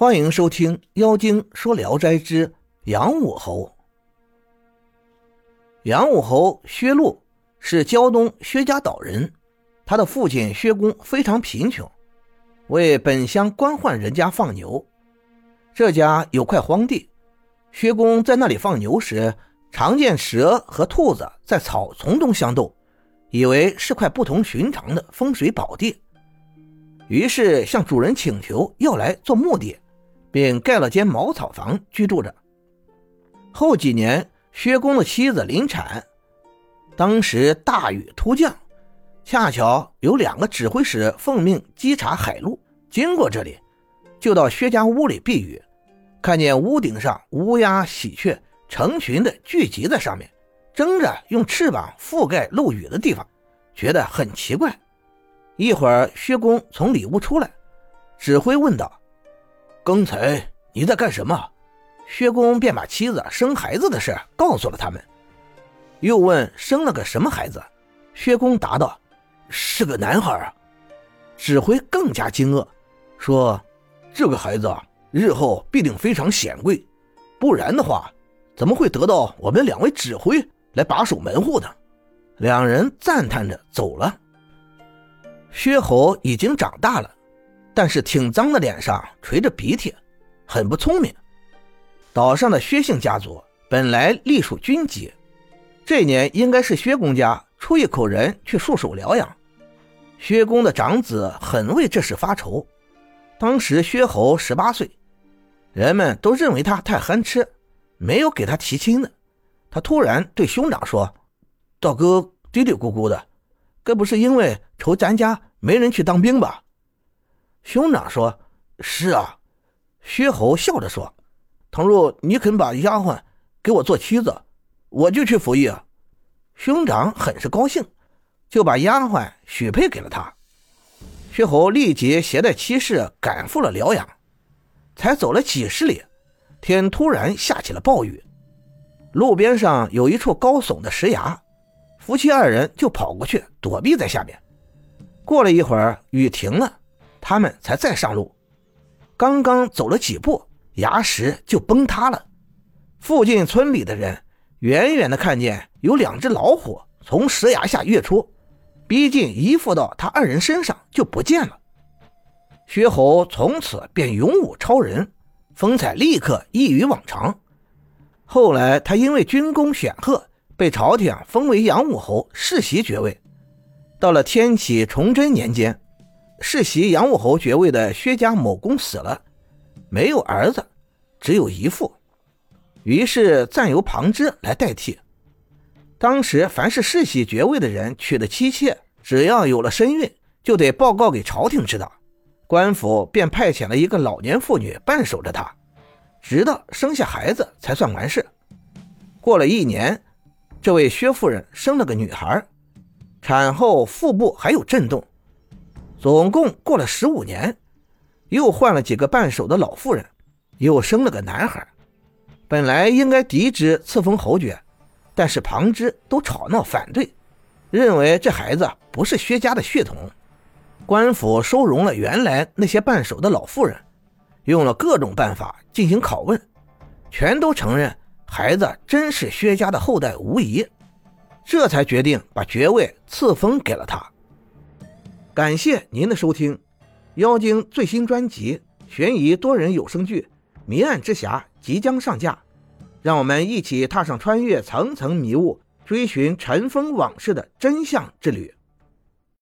欢迎收听《妖精说聊斋之杨武侯》。杨武侯薛禄是胶东薛家岛人，他的父亲薛公非常贫穷，为本乡官宦人家放牛。这家有块荒地，薛公在那里放牛时，常见蛇和兔子在草丛中相斗，以为是块不同寻常的风水宝地。于是向主人请求要来做墓地，并盖了间茅草房居住着。后几年，薛公的妻子临产，当时大雨突降，恰巧有两个指挥使奉命稽查海路，经过这里，就到薛家屋里避雨，看见屋顶上乌鸦、喜鹊成群的聚集在上面，争着用翅膀覆盖漏雨的地方，觉得很奇怪。一会儿，薛公从里屋出来，指挥问道：“刚才你在干什么？”薛公便把妻子生孩子的事告诉了他们，又问生了个什么孩子。薛公答道：“是个男孩啊。”指挥更加惊愕，说：“这个孩子日后必定非常显贵，不然的话，怎么会得到我们两位指挥来把守门户呢？”两人赞叹着走了。薛侯已经长大了，但是挺脏的脸上垂着鼻涕，很不聪明。岛上的薛姓家族本来隶属军籍，这年应该是薛公家出一口人去戍守辽阳。薛公的长子很为这事发愁。当时薛侯十八岁，人们都认为他太憨痴，没有给他提亲的。他突然对兄长说：“大哥嘀嘀咕咕的。”该不是因为愁咱家没人去当兵吧？兄长说：“是啊。”薛侯笑着说：“倘若你肯把丫鬟给我做妻子，我就去服役。”兄长很是高兴，就把丫鬟许配给了他。薛侯立即携带妻室赶赴了辽阳。才走了几十里，天突然下起了暴雨，路边上有一处高耸的石崖。夫妻二人就跑过去躲避在下面。过了一会儿，雨停了，他们才再上路。刚刚走了几步，崖石就崩塌了。附近村里的人远远的看见有两只老虎从石崖下跃出，逼近依附到他二人身上就不见了。薛侯从此便勇武超人，风采立刻异于往常。后来他因为军功显赫。被朝廷封为杨武侯，世袭爵位。到了天启崇祯年间，世袭杨武侯爵位的薛家某公死了，没有儿子，只有一父，于是暂由旁支来代替。当时凡是世袭爵位的人娶的妻妾，只要有了身孕，就得报告给朝廷知道，官府便派遣了一个老年妇女伴守着他，直到生下孩子才算完事。过了一年。这位薛夫人生了个女孩，产后腹部还有震动，总共过了十五年，又换了几个伴手的老妇人，又生了个男孩。本来应该嫡侄赐封侯爵，但是旁支都吵闹反对，认为这孩子不是薛家的血统。官府收容了原来那些伴手的老妇人，用了各种办法进行拷问，全都承认。孩子真是薛家的后代无疑，这才决定把爵位赐封给了他。感谢您的收听，《妖精》最新专辑悬疑多人有声剧《迷案之匣》即将上架，让我们一起踏上穿越层层迷雾、追寻尘封往事的真相之旅。